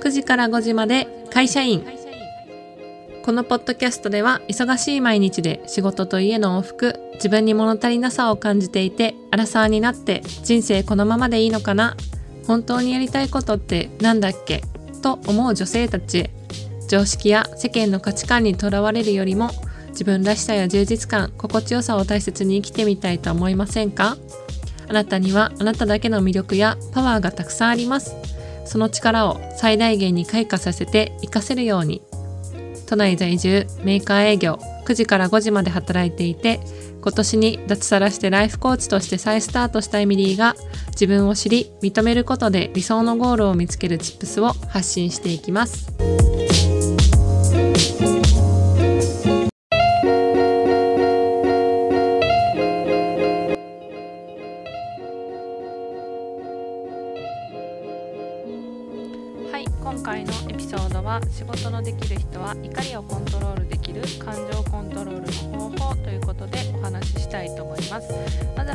9時から5時まで会社員。このポッドキャストでは忙しい毎日で仕事と家の往復自分に物足りなさを感じていてアラサーになって人生このままでいいのかな本当にやりたいことってなんだっけと思う女性たち。へ常識や世間の価値観にとらわれるよりも自分らしさや充実感心地よさを大切に生きてみたいと思いませんか？あなたにはあなただけの魅力やパワーがたくさんあります。その力を最大限に開花させて活かせるように都内在住メーカー営業9時から5時まで働いていて今年に脱サラしてライフコーチとして再スタートしたエミリーが自分を知り認めることで理想のゴールを見つけるチップスを発信していきます。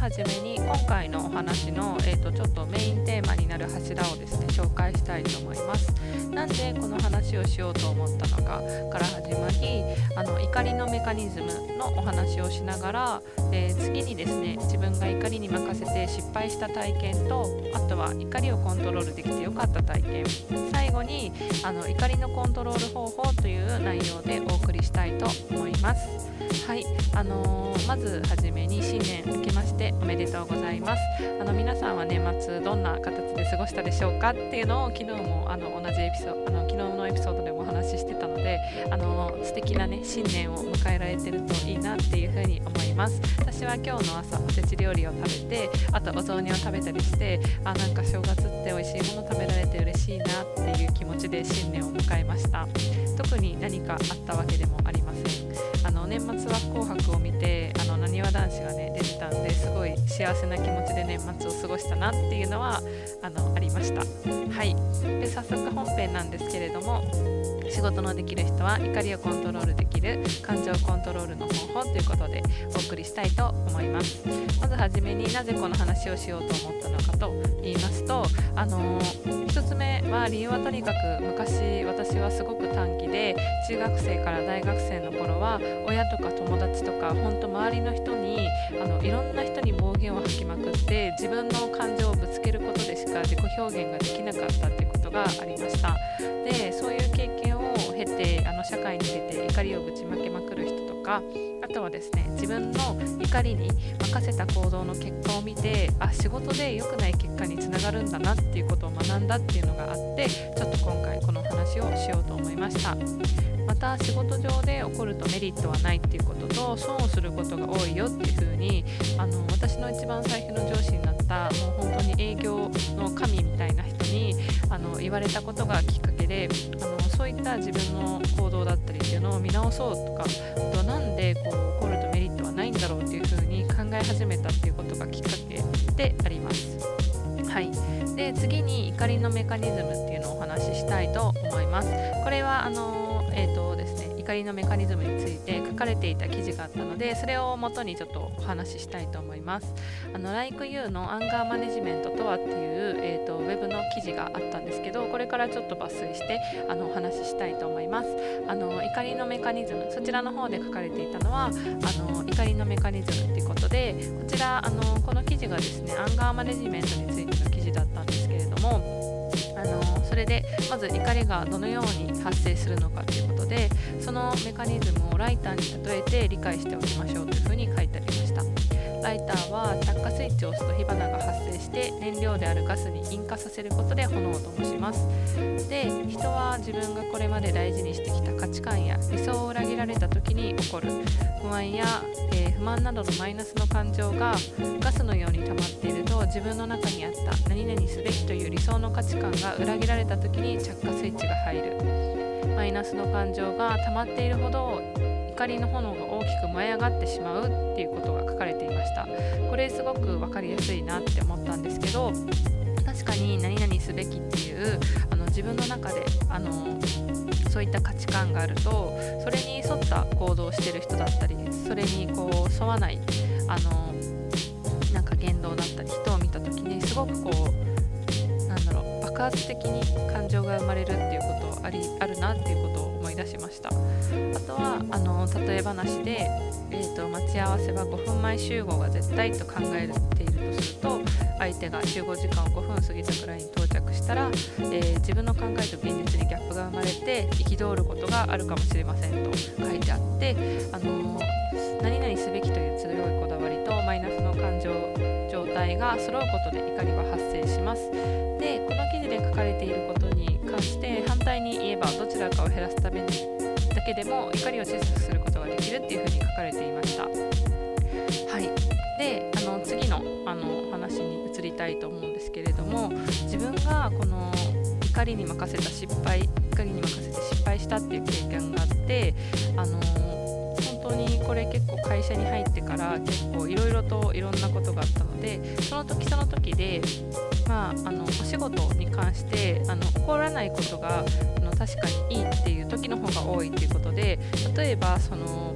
まずはじめに今回のお話の、えーと、ちょっとメインテーマになる柱をですね紹介したいと思いますなんでこの話をしようと思ったのかから始まりあの怒りのメカニズムのお話をしながら、えー、次にですね自分が怒りに任せて失敗した体験とあとは怒りをコントロールできてよかった体験最後にあの怒りのコントロール方法という内容でお送りしたいと思います。はい、あのー、まずはじめに新年明けましておめでとうございます。あの皆さんは年末どんな形で過ごしたでしょうかっていうのを昨日もあの同じエピソードあの昨日のエピソードでもお話ししてたので、あのー、素敵なね新年を迎えられてるといいなっていうふうに思います。私は今日の朝おせち料理を食べて、あとお雑煮を食べたりして、あなんか正月って美味しいもの食べられて嬉しいなっていう気持ちで新年を迎えました特に何かあったわけでもありませんあの年末は「紅白」を見てなにわ男子がね出てたんですごい幸せな気持ちで年末を過ごしたなっていうのはあのありました。はい。で早速本編なんですけれども仕事のできる人は怒りをコントロールできる感情コントロールの方法ということでお送りしたいと思います。まずはじめになぜこの話をしようと思ったのかと言いますとあのー、1つ目は理由はとにかく昔私はすごく短期で中学生から大学生の頃は親とか友達とか本当周りの人にあのいろんな人に暴言を吐きまくって自分の感情をぶつけることでしか自己表現ができなかったっていうことがありました。でそういう経験経てあの社会に出て怒りをぶちまけまくる人とかあとはですね自分の怒りに任せた行動の結果を見てあ仕事で良くない結果につながるんだなっていうことを学んだっていうのがあってちょっと今回この話をしようと思いました。また仕事上で起こるとメリットはないっていうことと損をすることが多いよっていう風にあの私の一番最初の上司になったもう本当に営業の神みたいな人にあの言われたことがきっかけであのいった自分の行動だったりっていうのを見直そうとかあとはなんでこう起こるとメリットはないんだろうっていうふうに考え始めたっていうことがきっかけであります。はい、で次に怒りのメカニズムっていうのをお話ししたいと思います。これはあのーえーとですね、怒りのメカニズムについて書かれていた記事があったのでそれをもとにちょっとお話ししたいと思います。あの LikeU のアンガーマネジメントとはっていう、えーと、ウェブの記事があったんですけどこれからちょっと抜粋してあのお話ししたいと思います。あの怒りのメカニズムそちらの方で書かれていたのはあの怒りのメカニズムっていうことでこちらあのこの記事がですねアンガーマネジメントについてのれでまず怒りがどのように発生するのかということでそのメカニズムをライターに例えて理解しておきましょうというふうに書いてあります。ライターは着火スイッチを押すと火花が発生して燃料であるガスに引火させることで炎を灯します。で人は自分がこれまで大事にしてきた価値観や理想を裏切られた時に起こる。不安や、えー、不満などのマイナスの感情がガスのように溜まっていると自分の中にあった何々すべきという理想の価値観が裏切られた時に着火スイッチが入る。マイナスの感情が溜まっているほど怒りの炎が大きく燃え上がってしまうっていうことがしたこれすごく分かりやすいなって思ったんですけど確かに何々すべきっていうあの自分の中であのそういった価値観があるとそれに沿った行動をしてる人だったりそれにこう沿わないあのなんか言動だったり人を見た時にすごくこうなんだろう爆発的に感情が生まれるっていうことありあるなっていうことを出しました。あとはあの例え話で、えーと、待ち合わせは5分前集合が絶対と考えているとすると相手が15時間を5分過ぎたくらいに到着したら、えー、自分の考えと現実にギャップが生まれて憤ることがあるかもしれませんと書いてあってあの何々すべきという強いこだわりとマイナスの感情状態が揃うことで怒りは発生します。でこの記事で書かれていることに関して反対に言えばどちらかを減らすためにだけでも怒りを小さくすることができるっていうふうに書かれていました。はい。であの次のあの話に移りたいと思うんですけれども自分がこの怒りに任せた失敗怒りに任せて失敗したっていう経験があってあの本当にこれ結構会社に入ってから結構いろいろといろんなことがあったのでその時その時でまあ、あのお仕事に関してあの起こらないことがあの確かにいいっていう時の方が多いっていうことで例えばその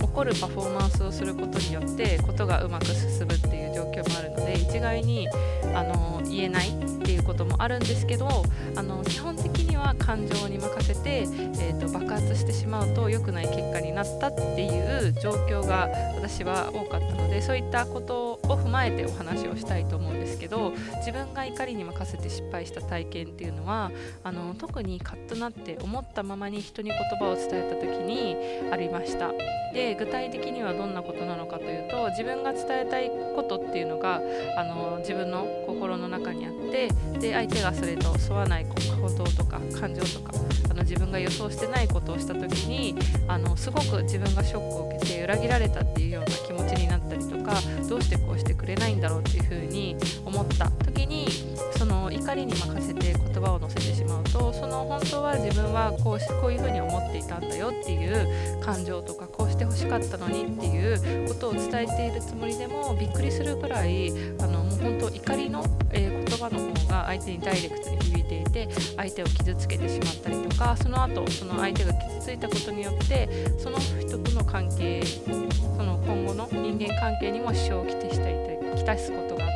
起こるパフォーマンスをすることによってことがうまく進むっていう状況もあるので一概にあの言えないっていうこともあるんですけどあの基本的には感情に任せて、えーと、爆発してしまうと良くない結果になったっていう状況が私は多かったのでそういったことを踏まえてお話をしたいと思うんですけど自分が怒りに任せて失敗した体験っていうのはあの特にカッとなって思ったままに人に言葉を伝えた時にありました。で具体的にはどんなことなのかというと自分が伝えたいことっていうのがあの自分の心の中にあってで相手がそれと沿わない行動とか感情とかあの自分が予想してないことをした時にあのすごく自分がショックを受けて裏切られたっていうような気持ちになったりとかどうしてこうしてくれないんだろうっていうふうに思った時にその怒りに任せて言葉を載せてしまうとその本当は自分はこうしこういうふうに思っていたんだよっていう感情とかしてほしかったのにっていうことを伝えているつもりでもびっくりするぐらいあのもう本当怒りの、えー、言葉の方が相手にダイレクトに響いていて相手を傷つけてしまったりとかその後その相手が傷ついたことによってその人との関係その今後の人間関係にも支障をきてしたりきたすことが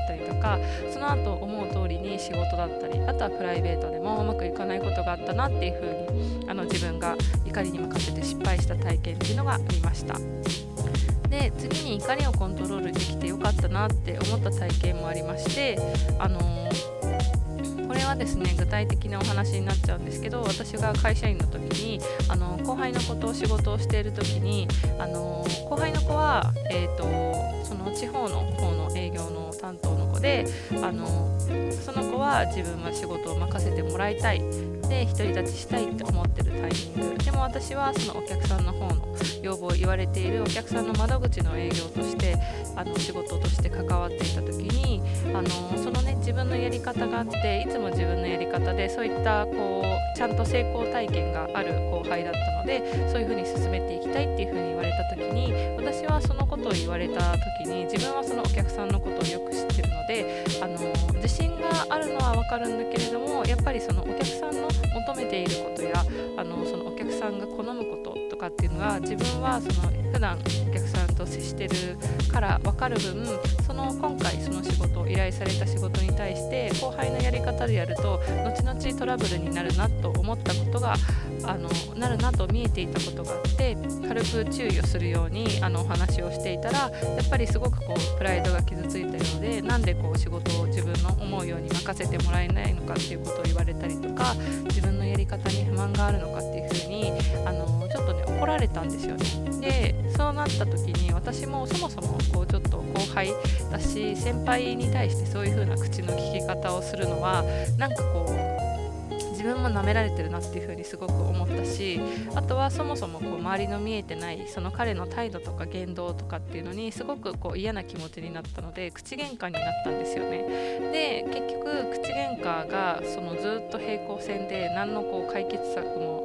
かその後思う通りに仕事だったりあとはプライベートでもうまくいかないことがあったなっていう風にあの自分が怒りに任せて失敗した体験っていうのがありました。で次に怒りをコントロールできてよかったなって思った体験もありましてあの、これはですね具体的なお話になっちゃうんですけど私が会社員の時にあの後輩のこと仕事をしている時にあの後輩の子は、えーと、その地方の方の営業の担当のであのその子は自分は仕事を任せてもらいたい。で独り立ちしたいって思ってるタイミング。でも私はそのお客さんの方の要望を言われているお客さんの窓口の営業としてあの仕事として関わっていた時にあのそのね自分のやり方があっていつも自分のやり方でそういったこうちゃんと成功体験がある後輩だったのでそういう風に進めていきたいっていう風に言われた時に私はそのことを言われた時に自分はそのお客さんのことをよく知ってるのであの自信があるのは分かるんだけれどもやっぱりそのお客さんの求めていることやあのそのお客さんが好むこととかっていうのは自分はその普段お客さんと接してるから分かる分その今回その仕事を依頼された仕事に対して後輩のやり方でやると後々トラブルになるなと思ったことがあのなるなと見えていたことがあって軽く注意をするようにあのお話をしていたらやっぱりすごくこうプライドが傷ついたようでなんでこう仕事を自分の思うように任せてもらえないのかっていうことを言われたりとか自分のやり方に不満があるのかっていうふうにあのちょっとね怒られたんですよね。でそうなった時に私もそもそもこうちょっと後輩だし先輩に対してそういう風な口の利き方をするのはなんかこう自分も舐められてるなっていうふうにすごく思ったしあとはそもそもこう周りの見えてないその彼の態度とか言動とかっていうのにすごくこう嫌な気持ちになったので口喧嘩になったんですよね。で結局口喧嘩がそのずっと平行線で何のこう解決策も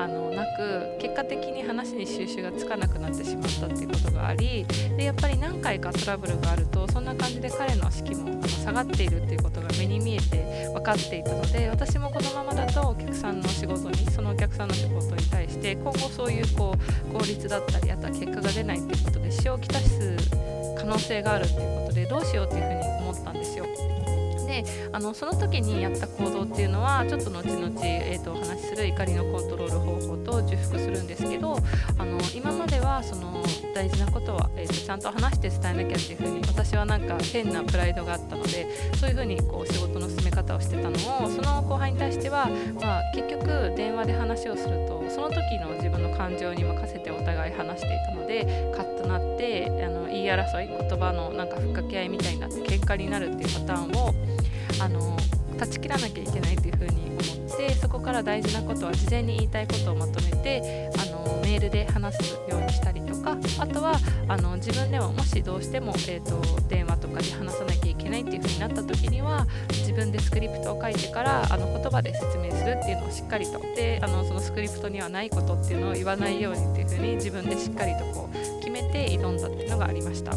あのなく結果的に話に収集がつかなくなってしまったっていうことがありでやっぱり何回かトラブルがあるとそんな感じで彼の士気も下がっているっていうことが目に見えて分かっていたので私もこのままだとお客さんの仕事にそのお客さんの仕事に対して今後そういうこう効率だったりあとは結果が出ないっていうことで支障をきたす可能性があるっていうことでどうしようっていうふうに思ったんですよ。であのその時にやった行動っていうのはちょっと後々、えーと、お話しする怒りのコントロール方法と重複するんですけどあの今まではその大事なことは、えーと、ちゃんと話して伝えなきゃっていう風に私はなんか変なプライドがあったのでそういう風にこう仕事の進め方をしてたのをその後輩に対しては、まあ、結局電話で話をするとその時の自分の感情に任せてお互い話していたのでカッとなってあの言い争い言葉のなんかふっかけ合いみたいになって喧嘩になるっていうパターンをあの断ち切らなきゃいけないっていうふうに思ってそこから大事なことは事前に言いたいことをまとめてあのメールで話すようにしたりとかあとはあの自分でももしどうしても、えーと、電話とかで話さなきゃいけないっていう風になった時には自分でスクリプトを書いてからあの言葉で説明するっていうのをしっかりと。であのそのスクリプトにはないことっていうのを言わないようにっていう風に自分でしっかりとこう決めて挑んだっていうのがありました。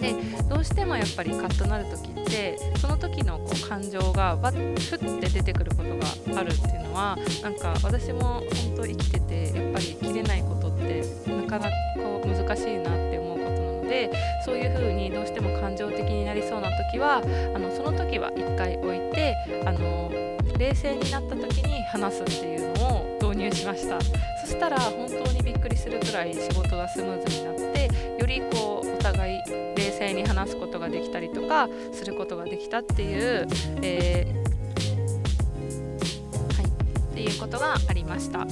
でどうしてもやっぱりカッとなる時ってその時のこう感情がわっふって出てくることがあるっていうのはなんか私も本当生きててやっぱり切れないことってなかなかこう難しいなって思うことなのでそういう風にどうしても感情的になりそうな時はあのその時は一回置いてあの冷静になった時に話すっていうのを導入しましたそしたら本当にびっくりするくらい仕事がスムーズになってよりこうお互い冷静に話すことができたりとかすることができたっていう、えーはい、っていうことがありました。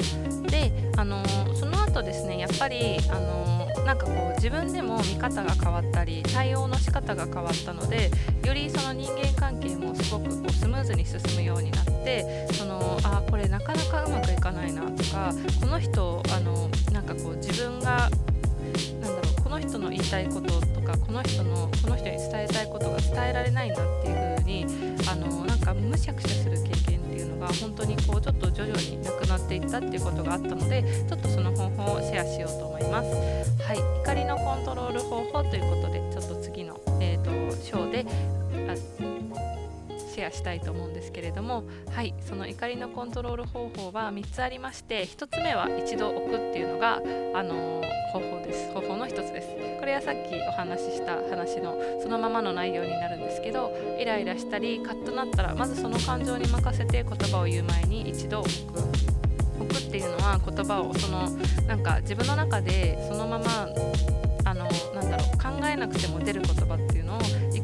で、あのー、その後ですねやっぱり、あのー、なんかこう自分でも見方が変わったり対応の仕方が変わったのでよりその人間関係もすごくこうスムーズに進むようになってそのあこれなかなかうまくいかないなとかこの人あのなんかこう自分がの人の言いたいこととかこの人のこの人に伝えたいことが伝えられないなっていう風にあのなんかむしゃくしゃする経験っていうのが本当にこうちょっと徐々になくなっていったっていうことがあったのでちょっとその方法をシェアしようと思います。はい、怒りのコントロール方法ということでちょっと次の、アしたいと思うんですけれどもはいその怒りのコントロール方法は3つありまして1つ目は一度置くっていうのが、あのー、方法です方法の1つですこれはさっきお話しした話のそのままの内容になるんですけどイライラしたりカッとなったらまずその感情に任せて言葉を言う前に一度置く置くっていうのは言葉をそのなんか自分の中でそのままあのなんだろう考えなくても出る言葉っていうのを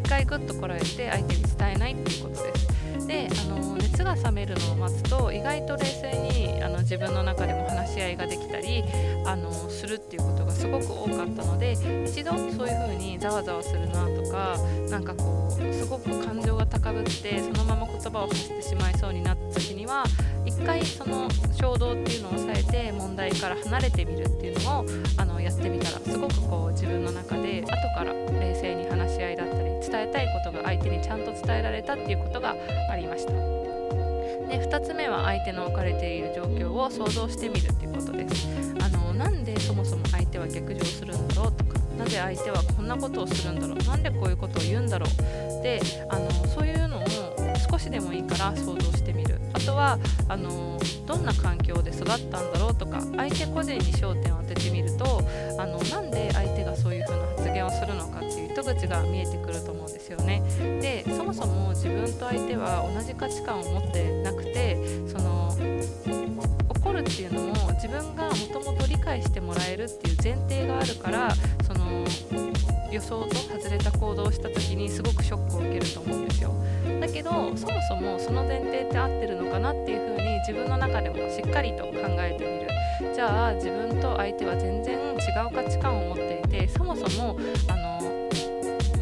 一回グッとこらえて相手に伝えないっていうことです。であの熱が冷めるのを待つと意外と冷静にあの自分の中でも話し合いができたりあのするっていうことがすごく多かったので一度そういう風にざわざわするなとかなんかこうすごく感情が高ぶってそのまま言葉を発してしまいそうになった時には一回その衝動っていうのを抑えて問題から離れてみるっていうのをあのやってみたらすごくこう自分の中で後から冷静に話し合いだ伝えたいことが相手にちゃんと伝えられたっていうことがありました。で2つ目は相手の置かれている状況を想像してみるっていうことです。あのなんでそもそも相手は逆上するんだろうとかなぜ相手はこんなことをするんだろうなんでこういうことを言うんだろう。であのそういうのを少しでもいいから想像してみる。あとはあのどんな環境で育ったんだろうとか相手個人に焦点を当ててみるとあのなんで相手がそういう風な発言をするのかっていう糸口が見えてくると思うんですよね。でそもそも自分と相手は同じ価値観を持ってなくてその怒るっていうのも自分がもともと理解してもらえるっていう前提があるからその予想と外れた行動をした時にすごくショックを受けると思うんですよ。だけどそもそもその前提って合ってるのかなっていう風に自分の中でもしっかりと考えてみるじゃあ自分と相手は全然違う価値観を持っていてそもそもあの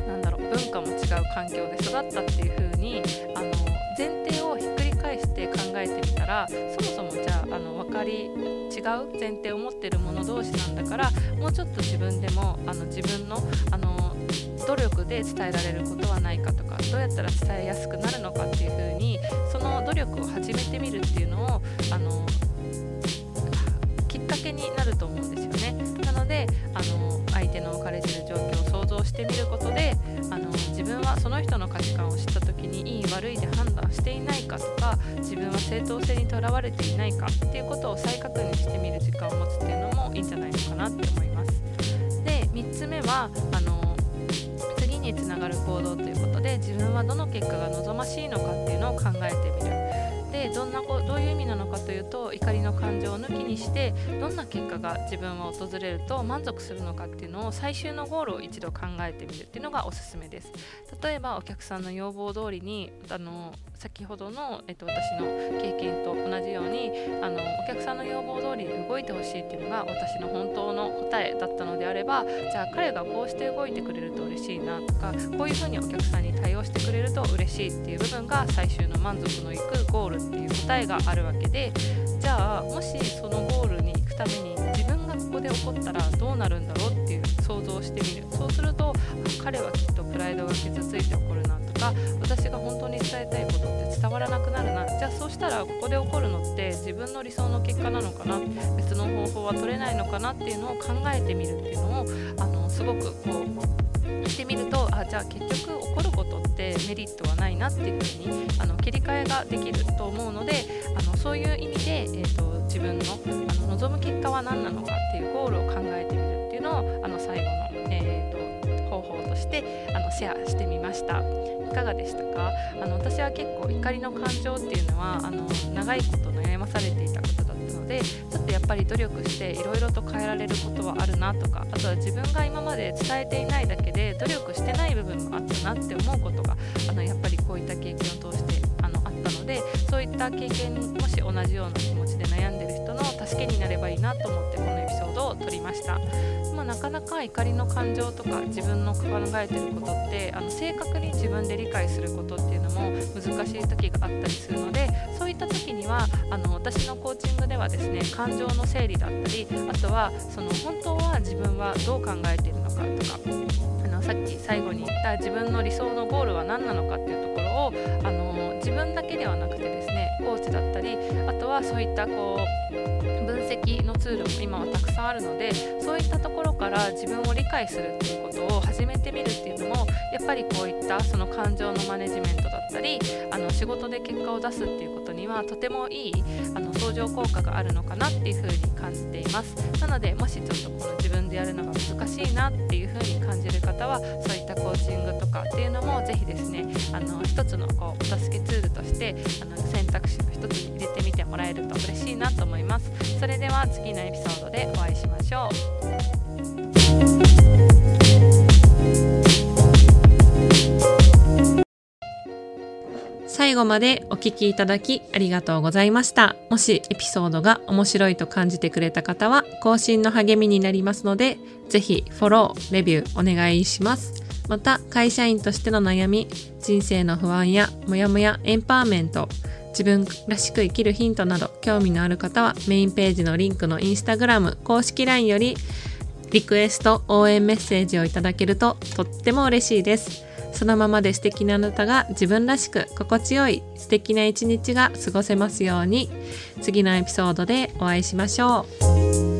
なんだろう文化も違う環境で育ったっていう風にあの前提をひっくり返して考えてみたらそもそもじゃああの分かり違う前提を持ってる者同士なんだからもうちょっと自分でもあの自分のあの努力で伝えられることはないかとかどうやったら伝えやすくなるのかっていう風にその努力を始めてみるっていうのをあのになると思うんですよね。なのであの相手の置かれてる状況を想像してみることであの自分はその人の価値観を知った時にいい悪いで判断していないかとか自分は正当性にとらわれていないかっていうことを再確認してみる時間を持つっていうのもいいんじゃないのかなって思います。で3つ目はあの次につながる行動ということで自分はどの結果が望ましいのかっていうのを考えてみるどんなこどういう意味なのかというと怒りの感情を抜きにしてどんな結果が自分は訪れると満足するのかっていうのを最終のゴールを一度考えてみるっていうのがおすすめです。例えばお客さんの要望通りにあの先ほどの、えっと、私の経験と同じようにあのお客さんの要望通りに動いてほしいっていうのが私の本当の答えだったのであればじゃあ彼がこうして動いてくれると嬉しいなとかこういうふうにお客さんに対応してくれると嬉しいっていう部分が最終の満足のいくゴールっていう答えがあるわけでじゃあもしそのゴールに行くために自分がここで起こったらどうなるんだろうっていう想像してみる。そうすると彼はきっとプライドが傷ついて起こるな私が本当に伝えたいことって伝わらなくなるな。じゃあそうしたらここで起こるのって自分の理想の結果なのかな。別の方法は取れないのかなっていうのを考えてみるっていうのをあのすごくこうしてみるとあじゃあ結局起こることってメリットはないなっていうふうにあの切り替えができると思うのであのそういう意味で、えーと、自分のあの望む結果は何なのかっていうゴールを考えてみるっていうのを、ーと、方法としてあのシェアしてみました。いかがでしたか？あの私は結構怒りの感情っていうのはあの長いこと悩まされていたことだったのでちょっとやっぱり努力していろいろと変えられることはあるなとかあとは自分が今まで伝えていないだけで努力してない部分もあったなって思うことがあのやっぱりこういった経験を通してあのあったのでそういった経験にもし同じような気持ちで悩んでる人の助けになればいいなと思ってこのエピソードを撮りました。なかなか怒りの感情とか自分の考えてることってあの正確に自分で理解することっていうのも難しい時があったりするのでそういった時にはあの私のコーチングではですね感情の整理だったりあとはその本当は自分はどう考えているのかとかあのさっき最後に言った自分の理想のゴールは何なのかっていうところをあの自分だけではなくてですねコーチだったりあとはそういったこう分析のツールも今はたくさんあるのでそういったところから自分を理解するっていうことを始めてみるっていうのもやっぱりこういったその感情のマネジメントだったりあの仕事で結果を出すっていうことにはとてもいいあの相乗効果があるのかなっていうふうに感じています。なのでもしちょっとこの自分でやるのが難しいなっていうふうに感じる方はそういったコーチングとかっていうのもぜひですねあの一つのこうお助けツールとしてあの選択肢の一つに入れてみてもらえると嬉しいなと思います。それでは次のエピソードでお会いしましょう最後までお聞きいただきありがとうございました。もしエピソードが面白いと感じてくれた方は更新の励みになりますので、ぜひフォロー、レビューお願いします。また会社員としての悩み、人生の不安やモヤモヤエンパワーメント、自分らしく生きるヒントなど興味のある方はメインページのリンクのインスタグラム公式 LINE よりリクエスト応援メッセージをいただけるととっても嬉しいです。そのままで素敵なあなたが自分らしく心地よい素敵な一日が過ごせますように。次のエピソードでお会いしましょう。